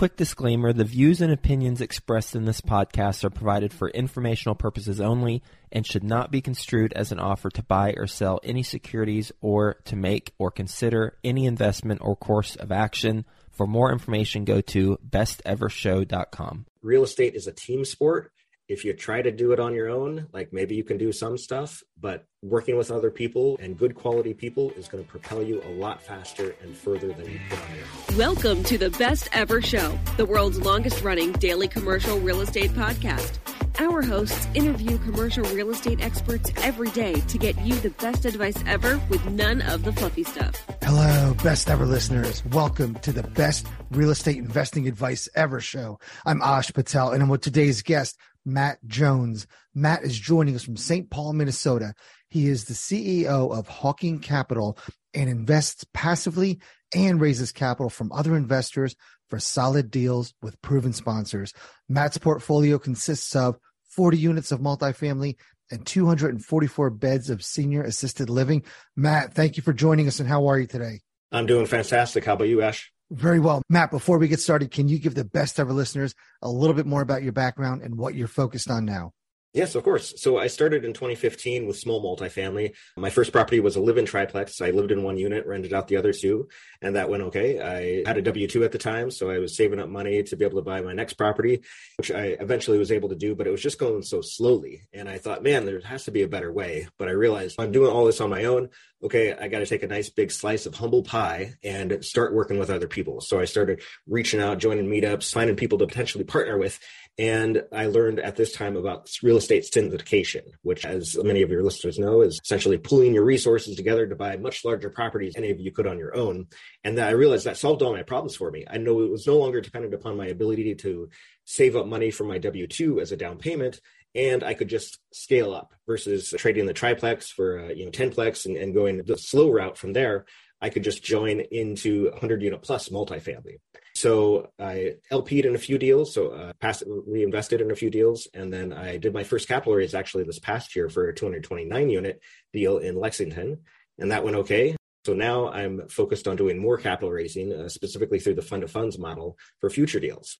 Quick disclaimer the views and opinions expressed in this podcast are provided for informational purposes only and should not be construed as an offer to buy or sell any securities or to make or consider any investment or course of action. For more information, go to bestevershow.com. Real estate is a team sport if you try to do it on your own, like maybe you can do some stuff, but working with other people and good quality people is going to propel you a lot faster and further than you could on your own. Welcome to the Best Ever Show, the world's longest running daily commercial real estate podcast. Our hosts interview commercial real estate experts every day to get you the best advice ever with none of the fluffy stuff. Hello, best ever listeners. Welcome to the best real estate investing advice ever show. I'm Ash Patel and I'm with today's guest, Matt Jones. Matt is joining us from St. Paul, Minnesota. He is the CEO of Hawking Capital and invests passively and raises capital from other investors for solid deals with proven sponsors. Matt's portfolio consists of 40 units of multifamily and 244 beds of senior assisted living. Matt, thank you for joining us and how are you today? I'm doing fantastic. How about you, Ash? Very well. Matt, before we get started, can you give the best ever listeners a little bit more about your background and what you're focused on now? Yes, of course. So I started in 2015 with small multifamily. My first property was a live-in triplex. I lived in one unit, rented out the other two, and that went okay. I had a W-2 at the time, so I was saving up money to be able to buy my next property, which I eventually was able to do, but it was just going so slowly. And I thought, man, there has to be a better way. But I realized I'm doing all this on my own. Okay, I got to take a nice big slice of humble pie and start working with other people. So I started reaching out, joining meetups, finding people to potentially partner with. And I learned at this time about real estate syndication, which, as many of your listeners know, is essentially pooling your resources together to buy much larger properties than any of you could on your own. And that I realized that solved all my problems for me. I know it was no longer dependent upon my ability to save up money for my W 2 as a down payment. And I could just scale up versus trading the triplex for, uh, you know, 10plex and, and going the slow route from there. I could just join into 100 unit plus multifamily. So I LP'd in a few deals, so uh, passively invested in a few deals, and then I did my first capital raise actually this past year for a 229 unit deal in Lexington, and that went okay. So now I'm focused on doing more capital raising, uh, specifically through the fund of funds model for future deals.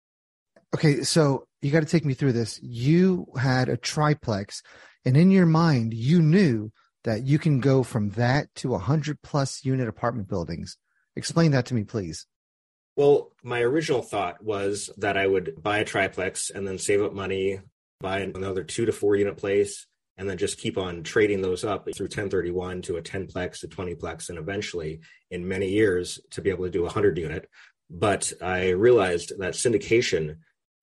Okay, so you got to take me through this. You had a triplex, and in your mind, you knew that you can go from that to 100 plus unit apartment buildings. Explain that to me, please. Well, my original thought was that I would buy a triplex and then save up money buy another two to four unit place, and then just keep on trading those up through 1031 to a 10plex, a 20plex, and eventually in many years to be able to do a 100 unit. But I realized that syndication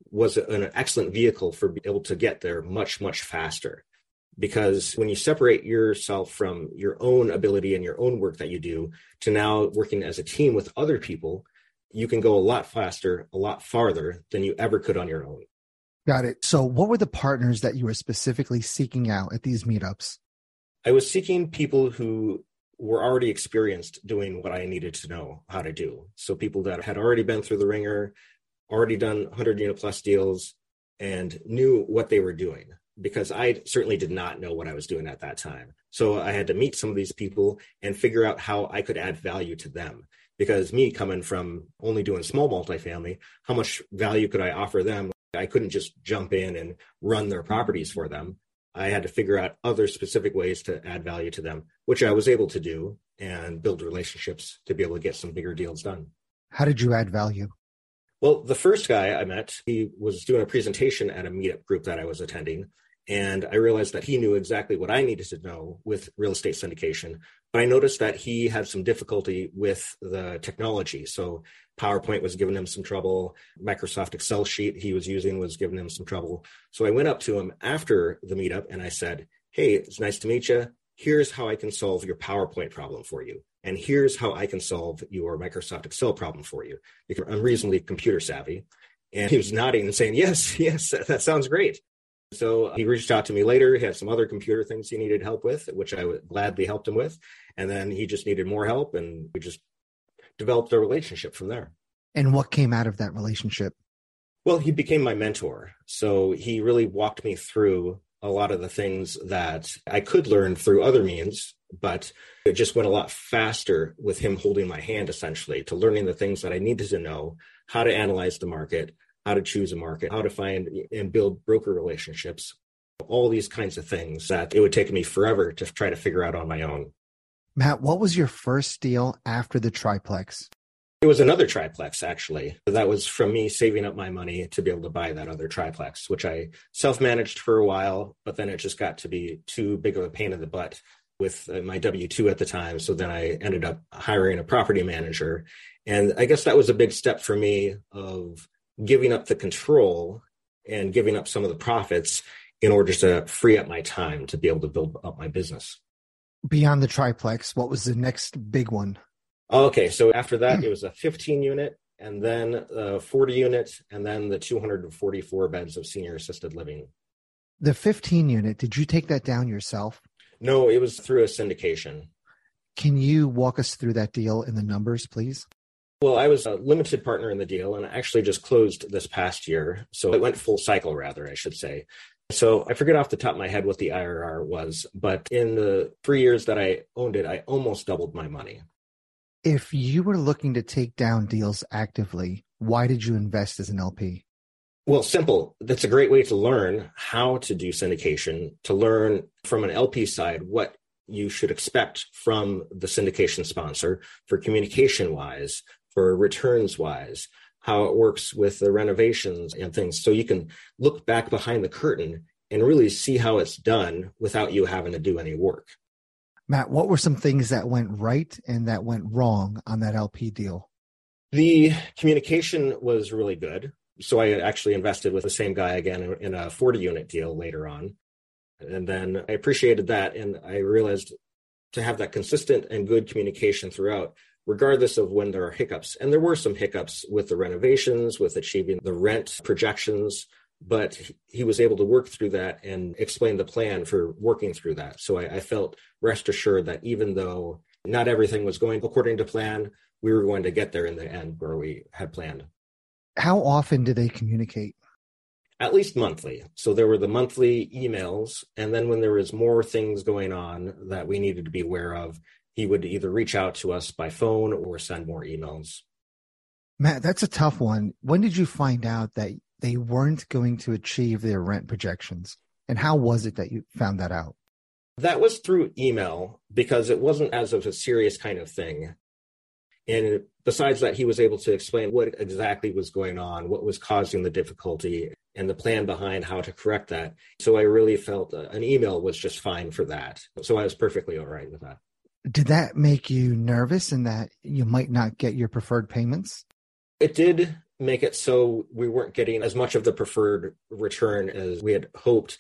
was an excellent vehicle for being able to get there much, much faster. Because when you separate yourself from your own ability and your own work that you do to now working as a team with other people, you can go a lot faster, a lot farther than you ever could on your own. Got it. So, what were the partners that you were specifically seeking out at these meetups? I was seeking people who were already experienced doing what I needed to know how to do. So, people that had already been through the ringer, already done 100 unit plus deals, and knew what they were doing because I certainly did not know what I was doing at that time. So, I had to meet some of these people and figure out how I could add value to them. Because me coming from only doing small multifamily, how much value could I offer them I couldn't just jump in and run their properties for them. I had to figure out other specific ways to add value to them, which I was able to do and build relationships to be able to get some bigger deals done. How did you add value? Well, the first guy I met, he was doing a presentation at a meetup group that I was attending. And I realized that he knew exactly what I needed to know with real estate syndication. But I noticed that he had some difficulty with the technology. So PowerPoint was giving him some trouble. Microsoft Excel sheet he was using was giving him some trouble. So I went up to him after the meetup and I said, Hey, it's nice to meet you. Here's how I can solve your PowerPoint problem for you. And here's how I can solve your Microsoft Excel problem for you because I'm reasonably computer savvy. And he was nodding and saying, Yes, yes, that sounds great. So uh, he reached out to me later. He had some other computer things he needed help with, which I gladly helped him with. And then he just needed more help, and we just developed a relationship from there. And what came out of that relationship? Well, he became my mentor. So he really walked me through a lot of the things that I could learn through other means, but it just went a lot faster with him holding my hand essentially to learning the things that I needed to know, how to analyze the market, how to choose a market, how to find and build broker relationships, all these kinds of things that it would take me forever to try to figure out on my own. Matt, what was your first deal after the triplex? It was another triplex, actually. That was from me saving up my money to be able to buy that other triplex, which I self managed for a while, but then it just got to be too big of a pain in the butt with uh, my W 2 at the time. So then I ended up hiring a property manager. And I guess that was a big step for me of giving up the control and giving up some of the profits in order to free up my time to be able to build up my business. Beyond the triplex, what was the next big one? Okay, so after that, it was a 15 unit, and then a 40 unit, and then the 244 beds of senior assisted living. The 15 unit, did you take that down yourself? No, it was through a syndication. Can you walk us through that deal in the numbers, please? Well, I was a limited partner in the deal and I actually just closed this past year. So it went full cycle, rather, I should say. So I forget off the top of my head what the IRR was, but in the three years that I owned it, I almost doubled my money. If you were looking to take down deals actively, why did you invest as an LP? Well, simple. That's a great way to learn how to do syndication, to learn from an LP side what you should expect from the syndication sponsor for communication wise, for returns wise, how it works with the renovations and things. So you can look back behind the curtain and really see how it's done without you having to do any work. Matt, what were some things that went right and that went wrong on that LP deal? The communication was really good. So I actually invested with the same guy again in a 40 unit deal later on. And then I appreciated that. And I realized to have that consistent and good communication throughout regardless of when there are hiccups. And there were some hiccups with the renovations, with achieving the rent projections, but he was able to work through that and explain the plan for working through that. So I, I felt rest assured that even though not everything was going according to plan, we were going to get there in the end where we had planned. How often do they communicate? At least monthly. So there were the monthly emails. And then when there was more things going on that we needed to be aware of, he would either reach out to us by phone or send more emails. Matt, that's a tough one. When did you find out that they weren't going to achieve their rent projections? And how was it that you found that out? That was through email because it wasn't as of a serious kind of thing. And besides that, he was able to explain what exactly was going on, what was causing the difficulty. and the plan behind how to correct that. So I really felt uh, an email was just fine for that. So I was perfectly all right with that. Did that make you nervous in that you might not get your preferred payments? It did make it so we weren't getting as much of the preferred return as we had hoped,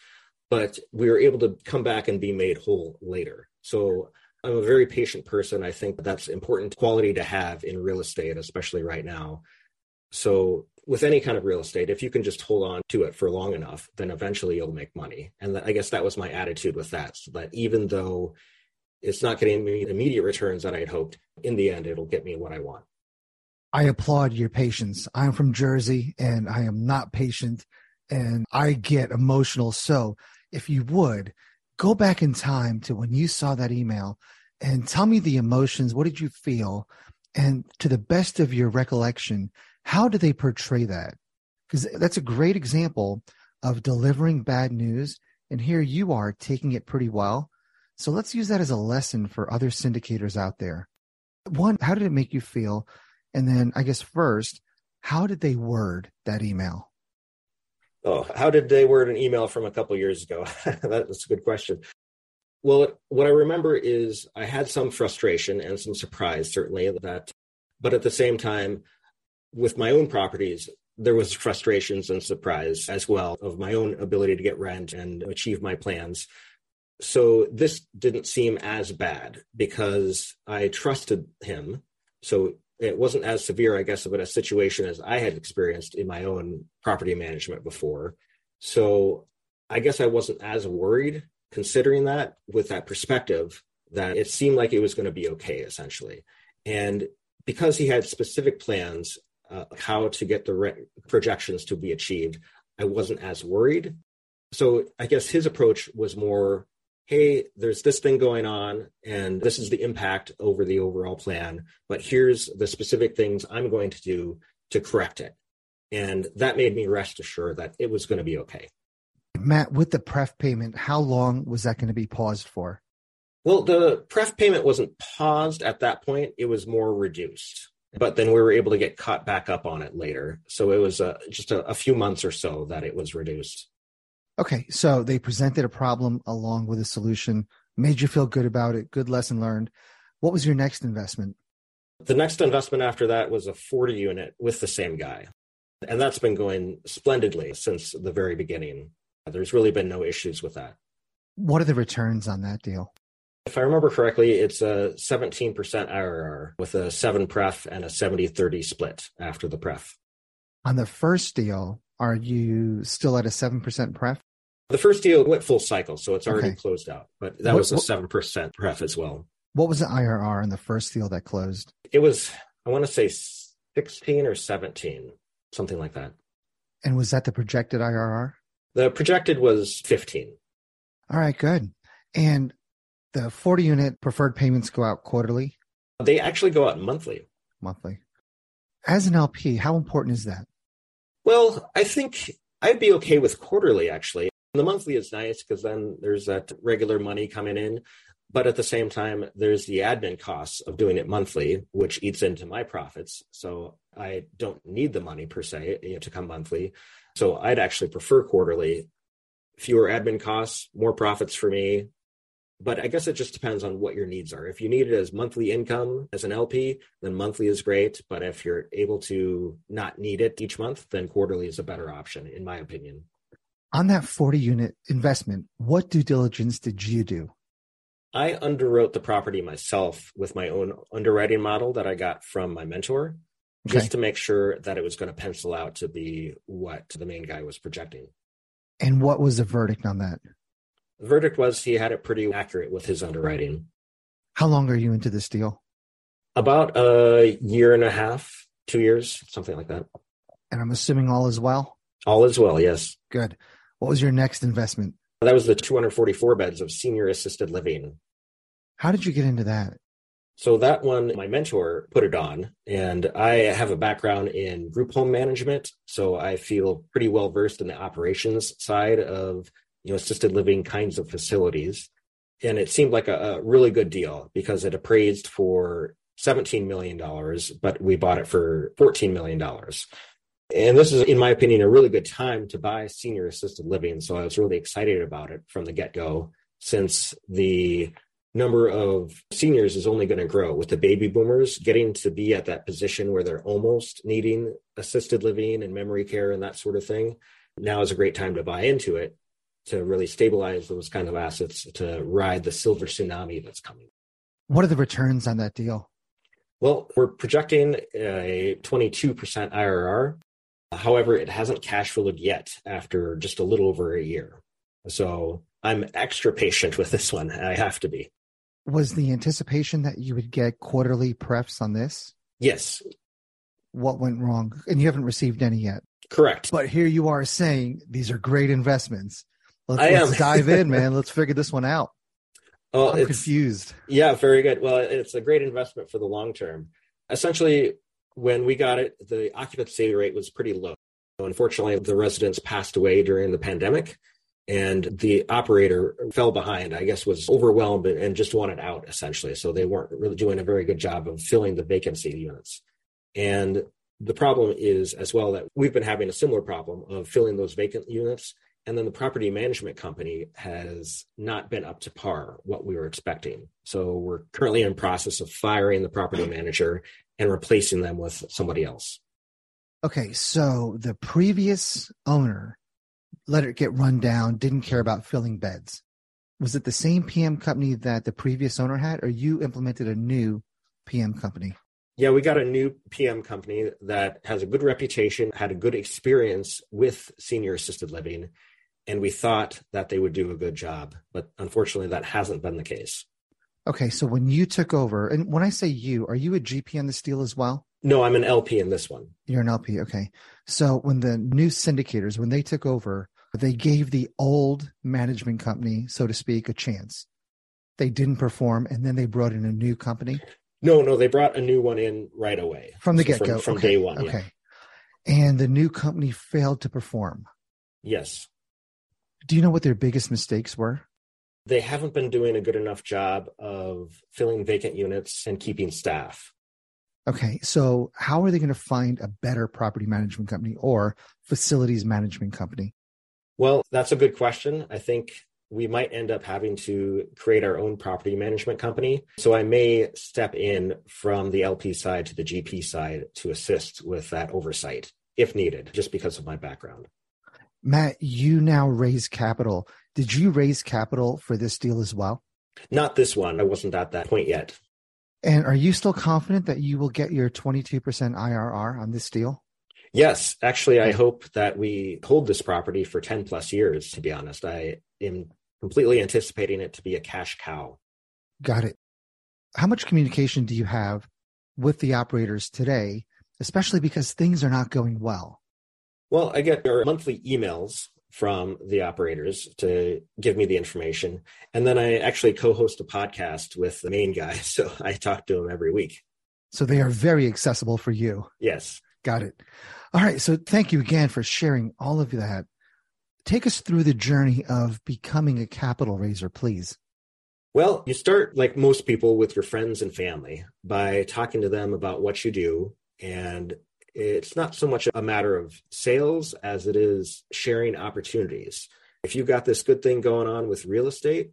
but we were able to come back and be made whole later. So I'm a very patient person. I think that's important quality to have in real estate, especially right now. So with any kind of real estate, if you can just hold on to it for long enough, then eventually you'll make money. And I guess that was my attitude with that. So that even though it's not getting me immediate returns that I had hoped, in the end, it'll get me what I want. I applaud your patience. I'm from Jersey and I am not patient and I get emotional. So if you would go back in time to when you saw that email and tell me the emotions. What did you feel? And to the best of your recollection, how do they portray that? Because that's a great example of delivering bad news. And here you are taking it pretty well. So let's use that as a lesson for other syndicators out there. One, how did it make you feel? And then, I guess, first, how did they word that email? Oh, how did they word an email from a couple years ago? That's a good question. Well, what I remember is I had some frustration and some surprise, certainly, that, but at the same time, with my own properties, there was frustrations and surprise as well of my own ability to get rent and achieve my plans. So this didn't seem as bad because I trusted him. So it wasn't as severe, I guess, of a situation as I had experienced in my own property management before. So I guess I wasn't as worried considering that with that perspective that it seemed like it was going to be okay essentially. And because he had specific plans uh, how to get the re- projections to be achieved, I wasn't as worried. So I guess his approach was more hey, there's this thing going on, and this is the impact over the overall plan, but here's the specific things I'm going to do to correct it. And that made me rest assured that it was going to be okay. Matt, with the pref payment, how long was that going to be paused for? Well, the pref payment wasn't paused at that point, it was more reduced but then we were able to get caught back up on it later. So it was uh, just a, a few months or so that it was reduced. Okay, so they presented a problem along with a solution, made you feel good about it, good lesson learned. What was your next investment? The next investment after that was a 40 unit with the same guy. And that's been going splendidly since the very beginning. There's really been no issues with that. What are the returns on that deal? If I remember correctly, it's a 17% IRR with a 7 pref and a 70 30 split after the pref. On the first deal, are you still at a 7% pref? The first deal went full cycle, so it's already okay. closed out, but that what, was a 7% pref as well. What was the IRR in the first deal that closed? It was, I want to say 16 or 17, something like that. And was that the projected IRR? The projected was 15. All right, good. And the 40 unit preferred payments go out quarterly? They actually go out monthly. Monthly. As an LP, how important is that? Well, I think I'd be okay with quarterly actually. The monthly is nice because then there's that regular money coming in. But at the same time, there's the admin costs of doing it monthly, which eats into my profits. So I don't need the money per se you know, to come monthly. So I'd actually prefer quarterly. Fewer admin costs, more profits for me, but I guess it just depends on what your needs are. If you need it as monthly income as an LP, then monthly is great. But if you're able to not need it each month, then quarterly is a better option, in my opinion. On that 40 unit investment, what due diligence did you do? I underwrote the property myself with my own underwriting model that I got from my mentor, okay. just to make sure that it was going to pencil out to be what the main guy was projecting. And what was the verdict on that? The verdict was he had it pretty accurate with his underwriting. How long are you into this deal? About a year and a half, two years, something like that. And I'm assuming all is well? All is well, yes. Good. What was your next investment? That was the 244 beds of senior assisted living. How did you get into that? So that one, my mentor put it on, and I have a background in group home management. So I feel pretty well versed in the operations side of you know assisted living kinds of facilities and it seemed like a, a really good deal because it appraised for $17 million but we bought it for $14 million And this is, in my opinion, a really good time to buy senior assisted living. So I was really excited about it from the get go since the number of seniors is only going to grow with the baby boomers getting to be at that position where they're almost needing assisted living and memory care and that sort of thing. Now is a great time to buy into it to really stabilize those kind of assets to ride the silver tsunami that's coming. What are the returns on that deal? Well, we're projecting a 22% IRR. However, it hasn't cash flowed yet after just a little over a year. So I'm extra patient with this one. I have to be. Was the anticipation that you would get quarterly prefs on this? Yes. What went wrong? And you haven't received any yet. Correct. But here you are saying these are great investments. Let's, I let's am. dive in, man. Let's figure this one out. Well, I'm it's, confused. Yeah, very good. Well, it's a great investment for the long term. Essentially, when we got it, the occupancy rate was pretty low. Unfortunately, the residents passed away during the pandemic, and the operator fell behind. I guess was overwhelmed and just wanted out essentially. So they weren't really doing a very good job of filling the vacancy units. And the problem is as well that we've been having a similar problem of filling those vacant units and then the property management company has not been up to par what we were expecting so we're currently in process of firing the property manager and replacing them with somebody else Okay, so the previous owner let it get run down, didn't care about filling beds. Was it the same PM company that the previous owner had, or you implemented a new PM company? yeah we got a new pm company that has a good reputation had a good experience with senior assisted living and we thought that they would do a good job but unfortunately that hasn't been the case Okay, so when you took over, and when I say you, are you a GP on this deal as well? no i'm an lp in this one You're an LP. Okay. So when the new syndicators, when they took over, they gave the old management company, so to speak, a chance. They didn't perform, and then they brought in a new company no no they brought a new one in right away from the So get go. from, day one Okay. yeah. And the new company failed to perform. yes Do you know what their biggest mistakes were? They haven't been doing a good enough job of filling vacant units and keeping staff Okay. So how are they going to find a better property management company or facilities management company? Well, that's a good question. I think we might end up having to create our own property management company. So I may step in from the LP side to the GP side to assist with that oversight if needed, just because of my background. Matt, you now raise capital. Did you raise capital for this deal as well? Not this one. I wasn't at that point yet. And are you still confident that you will get your 22% IRR on this deal? Yes, actually, I hope that we hold this property for 10 plus years, to be honest. I am completely anticipating it to be a cash cow. Got it. How much communication do you have with the operators today, especially because things are not going well? Well, I get our monthly emails from the operators to give me the information. And then I actually co host a podcast with the main guy. So I talk to him every week. So they are very accessible for you. Yes. Got it. All right. So thank you again for sharing all of that. Take us through the journey of becoming a capital raiser, please. Well, you start like most people with your friends and family by talking to them about what you do. And it's not so much a matter of sales as it is sharing opportunities. If you've got this good thing going on with real estate,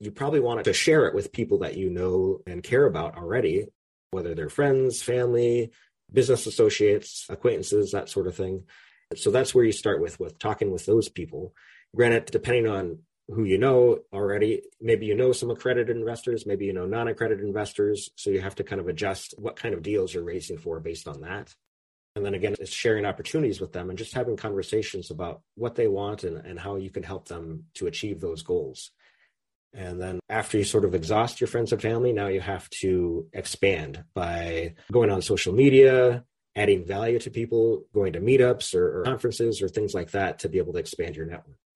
you probably want to share it with people that you know and care about already, whether they're friends, family, business associates, acquaintances, that sort of thing. So that's where you start with with talking with those people. Granted, depending on who you know already, maybe you know some accredited investors, maybe you know non-accredited investors, so you have to kind of adjust what kind of deals you're raising for based on that. And then again, it's sharing opportunities with them and just having conversations about what they want and, and how you can help them to achieve those goals. And then after you sort of exhaust your friends and family, now you have to expand by going on social media, adding value to people, going to meetups or, or conferences or things like that to be able to expand your network.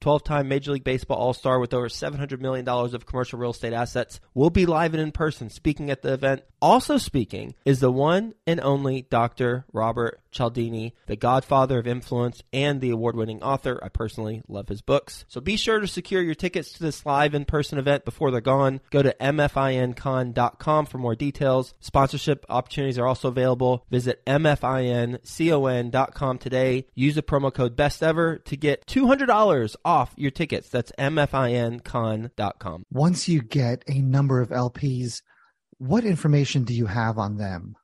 12 time Major League Baseball All Star with over $700 million of commercial real estate assets, will be live and in person speaking at the event. Also speaking is the one and only Dr. Robert Cialdini, the godfather of influence and the award winning author. I personally love his books. So be sure to secure your tickets to this live in person event before they're gone. Go to mfincon.com for more details. Sponsorship opportunities are also available. Visit mfincon.com today. Use the promo code best ever to get $200 off your tickets. That's mfincon.com. Once you get a number of LPs, what information do you have on them?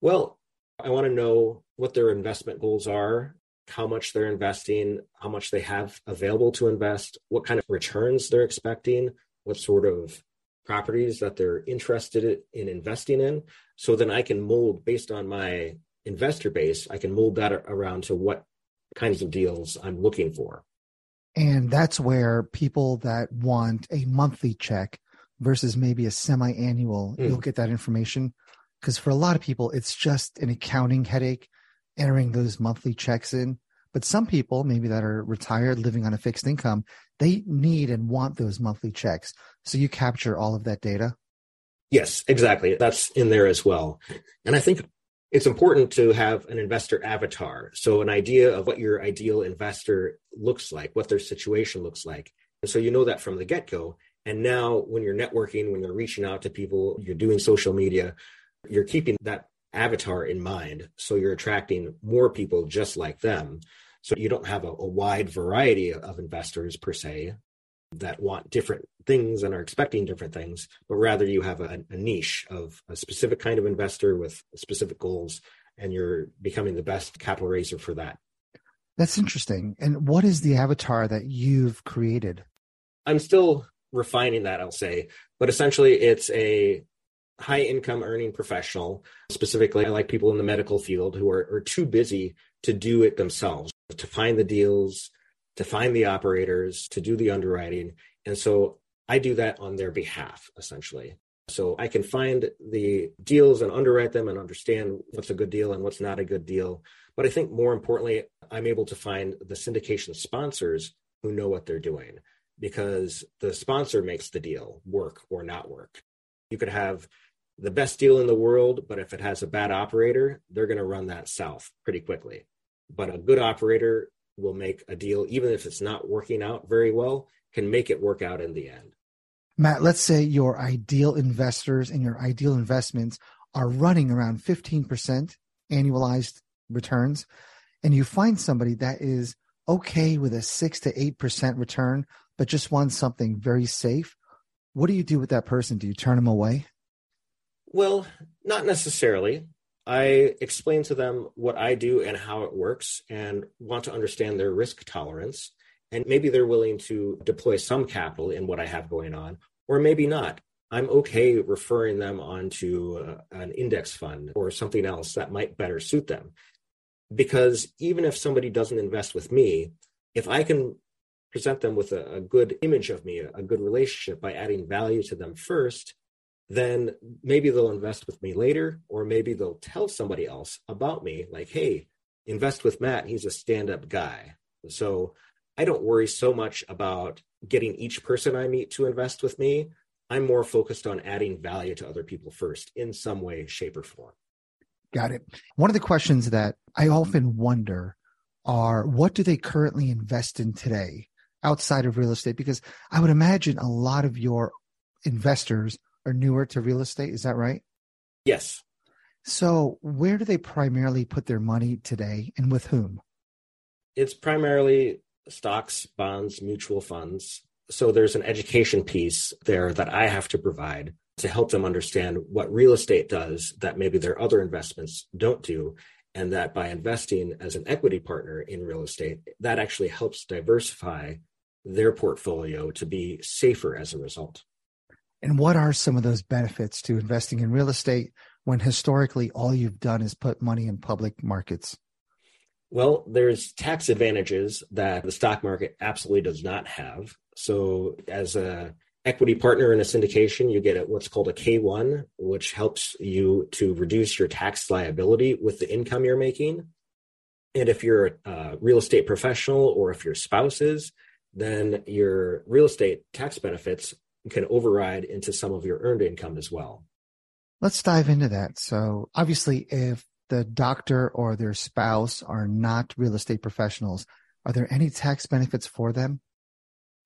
Well, I want to know what their investment goals are, how much they're investing, how much they have available to invest, what kind of returns they're expecting, what sort of properties that they're interested in investing in. So then I can mold based on my investor base, I can mold that around to what kinds of deals I'm looking for. And that's where people that want a monthly check versus maybe a semi-annual mm. you'll get that information. Because for a lot of people it's just an accounting headache entering those monthly checks in. But some people maybe that are retired living on a fixed income they need and want those monthly checks. So you capture all of that data? Yes exactly. That's in there as well. And i think it's important to have an investor avatar so an idea of what your ideal investor looks like what their situation looks like and so you know that from the get-go and now, when you're networking, when you're reaching out to people, you're doing social media, you're keeping that avatar in mind. So you're attracting more people just like them. So you don't have a, a wide variety of investors per se that want different things and are expecting different things, but rather you have a, a niche of a specific kind of investor with specific goals, and you're becoming the best capital raiser for that. That's interesting. And what is the avatar that you've created? I'm still refining that, I'll say. But essentially, it's a high income earning professional. Specifically, I like people in the medical field who are, are too busy to do it themselves, to find the deals, to find the operators, to do the underwriting. And so I do that on their behalf, essentially. So I can find the deals and underwrite them and understand what's a good deal and what's not a good deal. But I think more importantly, I'm able to find the syndication sponsors who know what they're doing because the sponsor makes the deal work or not work. You could have the best deal in the world, but if it has a bad operator, they're going to run that south pretty quickly. But a good operator will make a deal, even if it's not working out very well, can make it work out in the end. Matt, let's say your ideal investors and your ideal investments are running around 15% annualized returns, and you find somebody that is okay with a 6 to 8% return, but just wants something very safe, what do you do with that person? Do you turn them away? Well, not necessarily. I explain to them what I do and how it works and want to understand their risk tolerance. And maybe they're willing to deploy some capital in what I have going on, or maybe not. I'm okay referring them onto uh, an index fund or something else that might better suit them. Because even if somebody doesn't invest with me, if I can present them with a, a good image of me, a, a good relationship by adding value to them first, then maybe they'll invest with me later, or maybe they'll tell somebody else about me, like, hey, invest with Matt. He's a stand up guy. So I don't worry so much about getting each person I meet to invest with me. I'm more focused on adding value to other people first in some way, shape, or form. Got it. One of the questions that I often wonder are what do they currently invest in today? outside of real estate? Because I would imagine a lot of your investors are newer to real estate. Is that right? Yes. So, where do they primarily put their money today and with whom? It's primarily stocks, bonds, mutual funds. So, there's an education piece there that I have to provide to help them understand what real estate does that maybe their other investments don't do. And that by investing as an equity partner in real estate, that actually helps diversify their portfolio to be safer as a result. And what are some of those benefits to investing in real estate when historically all you've done is put money in public markets? Well, there's tax advantages that the stock market absolutely does not have. So, as a equity partner in a syndication, you get what's called a K1, which helps you to reduce your tax liability with the income you're making. And if you're a real estate professional or if your spouse is, then your real estate tax benefits can override into some of your earned income as well. Let's dive into that. So, obviously, if the doctor or their spouse are not real estate professionals, are there any tax benefits for them?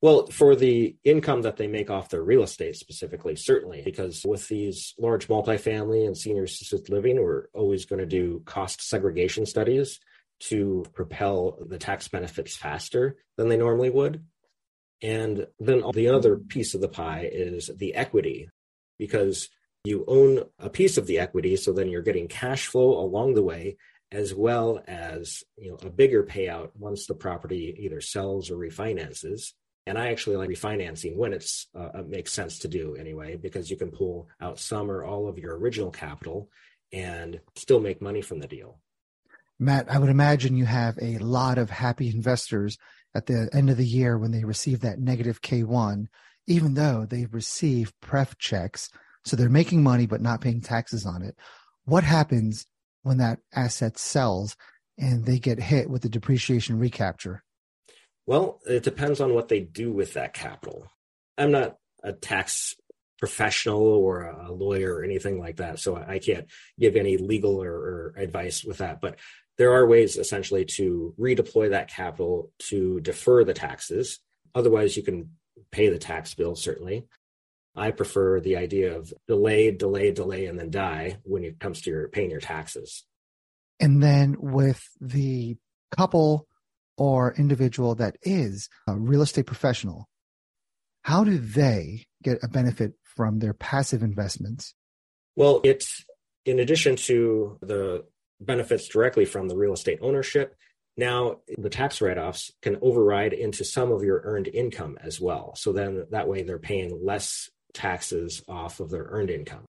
Well, for the income that they make off their real estate specifically, certainly, because with these large multifamily and senior assisted living, we're always going to do cost segregation studies to propel the tax benefits faster than they normally would. And then the other piece of the pie is the equity, because you own a piece of the equity. So then you're getting cash flow along the way, as well as you know a bigger payout once the property either sells or refinances. And I actually like refinancing when it's uh, it makes sense to do anyway, because you can pull out some or all of your original capital and still make money from the deal. Matt, I would imagine you have a lot of happy investors at the end of the year when they receive that negative K1, even though they receive pref checks. So they're making money but not paying taxes on it. What happens when that asset sells and they get hit with the depreciation recapture? Well, it depends on what they do with that capital. I'm not a tax professional or a lawyer or anything like that, so I can't give any legal or, or advice with that. But there are ways essentially to redeploy that capital to defer the taxes. Otherwise, you can pay the tax bill, certainly. I prefer the idea of delay, delay, delay, and then die when it comes to your paying your taxes. And then with the couple or individual that is a real estate professional, how do they get a benefit from their passive investments? Well, it's in addition to the benefits directly from the real estate ownership. Now, the tax write offs can override into some of your earned income as well. So then that way they're paying less taxes off of their earned income.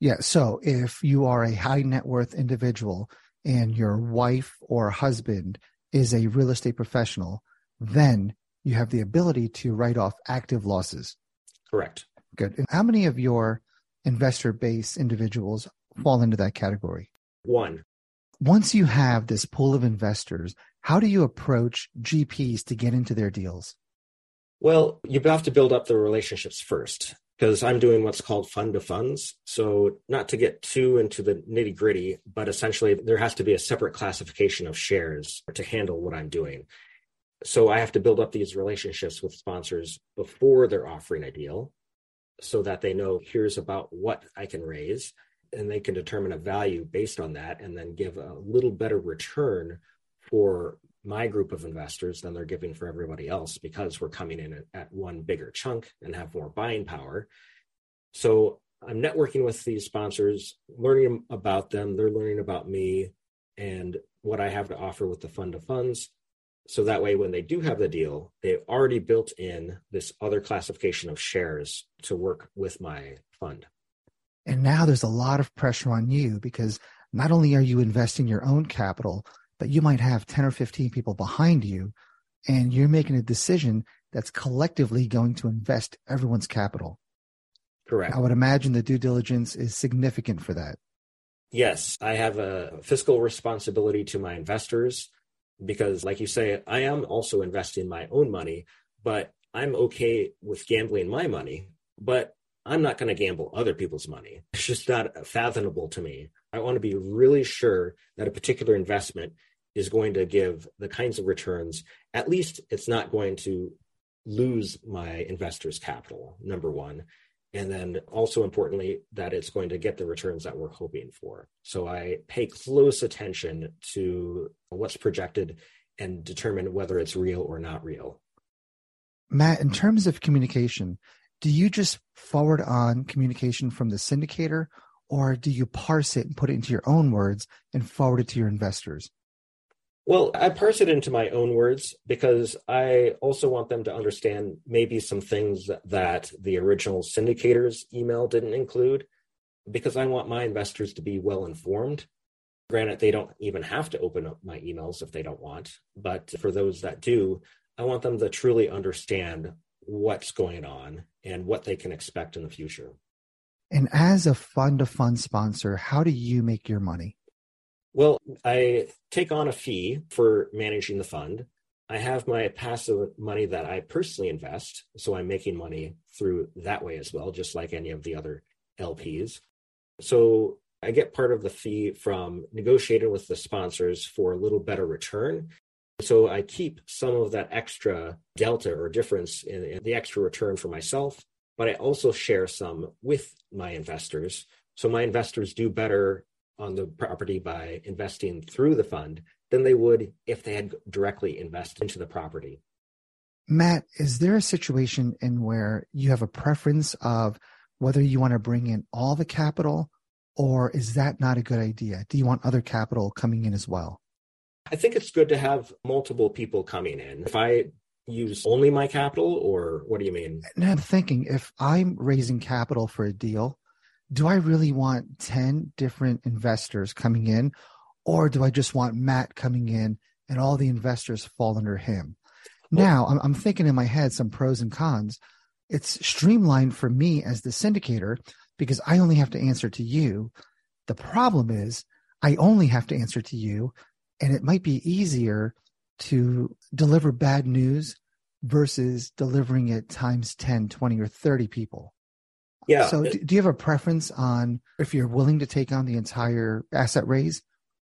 Yeah. So if you are a high net worth individual and your wife or husband is a real estate professional, then you have the ability to write off active losses. Correct. Good. And how many of your investor base individuals fall into that category? One once you have this pool of investors, how do you approach GPs to get into their deals? Well, you have to build up the relationships first because I'm doing what's called fund to funds. So, not to get too into the nitty gritty, but essentially there has to be a separate classification of shares to handle what I'm doing. So, I have to build up these relationships with sponsors before they're offering a deal so that they know here's about what I can raise and they can determine a value based on that and then give a little better return for my group of investors than they're giving for everybody else because we're coming in at, one bigger chunk and have more buying power. So I'm networking with these sponsors, learning about them, they're learning about me and what I have to offer with the fund of funds. So that way, when they do have the deal, they've already built in this other classification of shares to work with my fund. And now there's a lot of pressure on you because not only are you investing your own capital, but you might have 10 or 15 people behind you and you're making a decision that's collectively going to invest everyone's capital. Correct. I would imagine the due diligence is significant for that. Yes, I have a fiscal responsibility to my investors because, like you say, I am also investing my own money, but I'm okay with gambling my money. But I'm not going to gamble other people's money. It's just not fathomable to me. I want to be really sure that a particular investment is going to give the kinds of returns. At least it's not going to lose my investors' capital, number one. And then also importantly, that it's going to get the returns that we're hoping for. So I pay close attention to what's projected and determine whether it's real or not real. Matt, in terms of communication, do you just forward on communication from the syndicator or do you parse it and put it into your own words and forward it to your investors? Well, I parse it into my own words because I also want them to understand maybe some things that the original syndicator's email didn't include because I want my investors to be well informed. Granted, they don't even have to open up my emails if they don't want, but for those that do, I want them to truly understand what's going on and what they can expect in the future. And as a fund of fund sponsor, how do you make your money? Well, I take on a fee for managing the fund. I have my passive money that I personally invest. So I'm making money through that way as well, just like any of the other LPs. So I get part of the fee from negotiating with the sponsors for a little better return. So I keep some of that extra delta or difference in, in the extra return for myself, but I also share some with my investors. So my investors do better on the property by investing through the fund than they would if they had directly invested into the property. Matt, is there a situation in where you have a preference of whether you want to bring in all the capital or is that not a good idea? Do you want other capital coming in as well? I think it's good to have multiple people coming in. If I use only my capital, or what do you mean? I'm thinking if I'm raising capital for a deal, do I really want 10 different investors coming in, or do I just want Matt coming in and all the investors fall under him? Now, I'm, I'm thinking in my head some pros and cons. It's streamlined for me as the syndicator because I only have to answer to you. The problem is, I only have to answer to you, and it might be easier to deliver bad news versus delivering it times 10, 20, or 30 people. Yeah. So, do, do you have a preference on if you're willing to take on the entire asset raise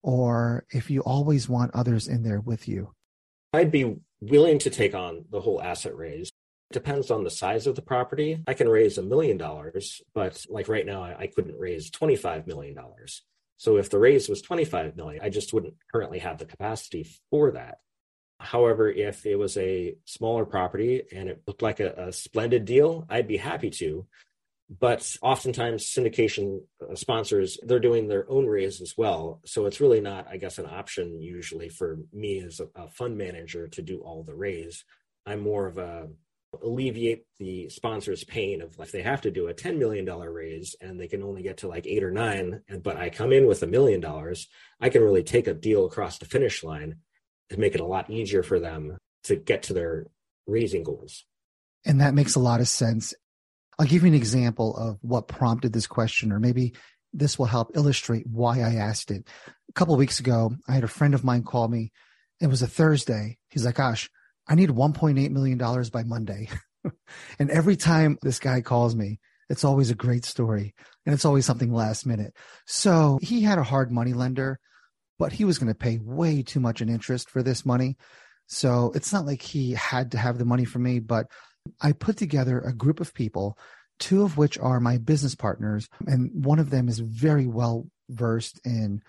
or if you always want others in there with you? I'd be willing to take on the whole asset raise depends on the size of the property. I can raise a million dollars, but like right now, I couldn't raise $25 million. So if the raise was 25 million, I just wouldn't currently have the capacity for that. However, if it was a smaller property and it looked like a, a splendid deal, I'd be happy to. But oftentimes, syndication uh, sponsors, they're doing their own raise as well. So it's really not, I guess, an option usually for me as a, a fund manager to do all the raise. I'm more of a alleviate the sponsor's pain of if they have to do a $10 million raise and they can only get to like eight or nine, but I come in with a million dollars, I can really take a deal across the finish line to make it a lot easier for them to get to their raising goals. And that makes a lot of sense. I'll give you an example of what prompted this question, or maybe this will help illustrate why I asked it. A couple weeks ago, I had a friend of mine call me. It was a Thursday. He's like, Gosh, I need $1.8 million by Monday. and every time this guy calls me, it's always a great story and it's always something last minute. So he had a hard money lender, but he was going to pay way too much in interest for this money. So it's not like he had to have the money from me, but I put together a group of people, two of which are my business partners. And one of them is very well versed in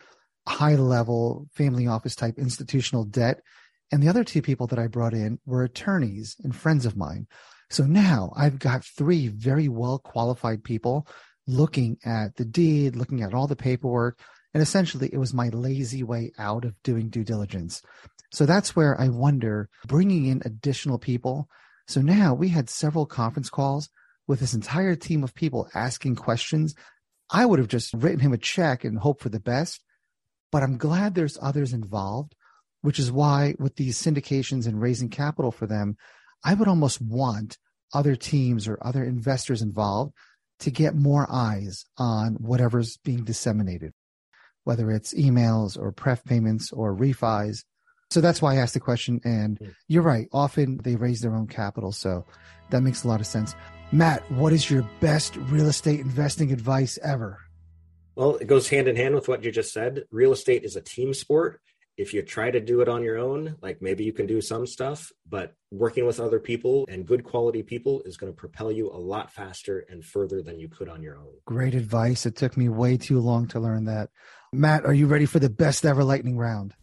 high level family office type institutional debt and the other two people that I brought in were attorneys and friends of mine. So now I've got three very well qualified people looking at the deed, looking at all the paperwork. And essentially, it was my lazy way out of doing due diligence. So that's where I wonder bringing in additional people. So now we had several conference calls with this entire team of people asking questions. I would have just written him a check and hoped for the best, but I'm glad there's others involved which is why with these syndications and raising capital for them, I would almost want other teams or other investors involved to get more eyes on whatever's being disseminated, whether it's emails or pref payments or refis. So that's why I asked the question. And hmm. you're right. Often they raise their own capital. So that makes a lot of sense. Matt, what is your best real estate investing advice ever? Well, it goes hand in hand with what you just said. Real estate is a team sport if you try to do it on your own, like maybe you can do some stuff, but working with other people and good quality people is going to propel you a lot faster and further than you could on your own. Great advice. It took me way too long to learn that. Matt, are you ready for the best ever lightning round?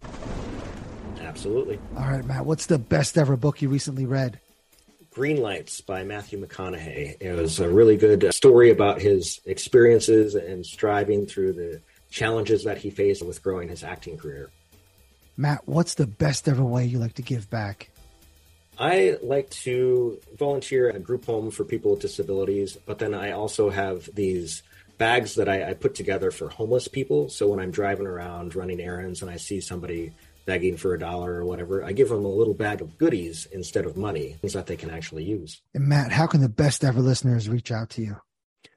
Absolutely. All right, Matt, what's the best ever book you recently read? Green Lights by Matthew McConaughey. It was a really good uh, story about his experiences and striving through the challenges that he faced with growing his acting career. Matt, what's the best ever way you like to give back? I like to volunteer at a group home for people with disabilities, but then I also have these bags that I, I, put together for homeless people. So when I'm driving around running errands and I see somebody begging for a dollar or whatever, I give them a little bag of goodies instead of money, things that they can actually use. And Matt, how can the best ever listeners reach out to you?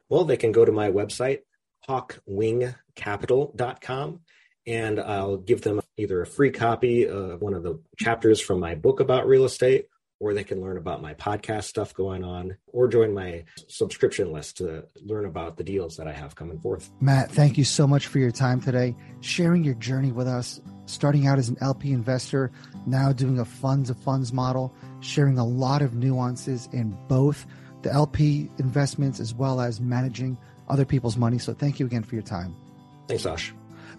Well, they can go to my website, hawkwingcapital.com, and I'll give them either a free copy of one of the chapters from my book about real estate or they can learn about my podcast stuff going on, or join my subscription list to learn about the deals that I have coming forth. Matt, thank you so much for your time today, sharing your journey with us, starting out as an LP investor, now doing a funds of funds model, sharing a lot of nuances in both the LP investments as well as managing other people's money. So thank you again for your time. Thanks, Ash.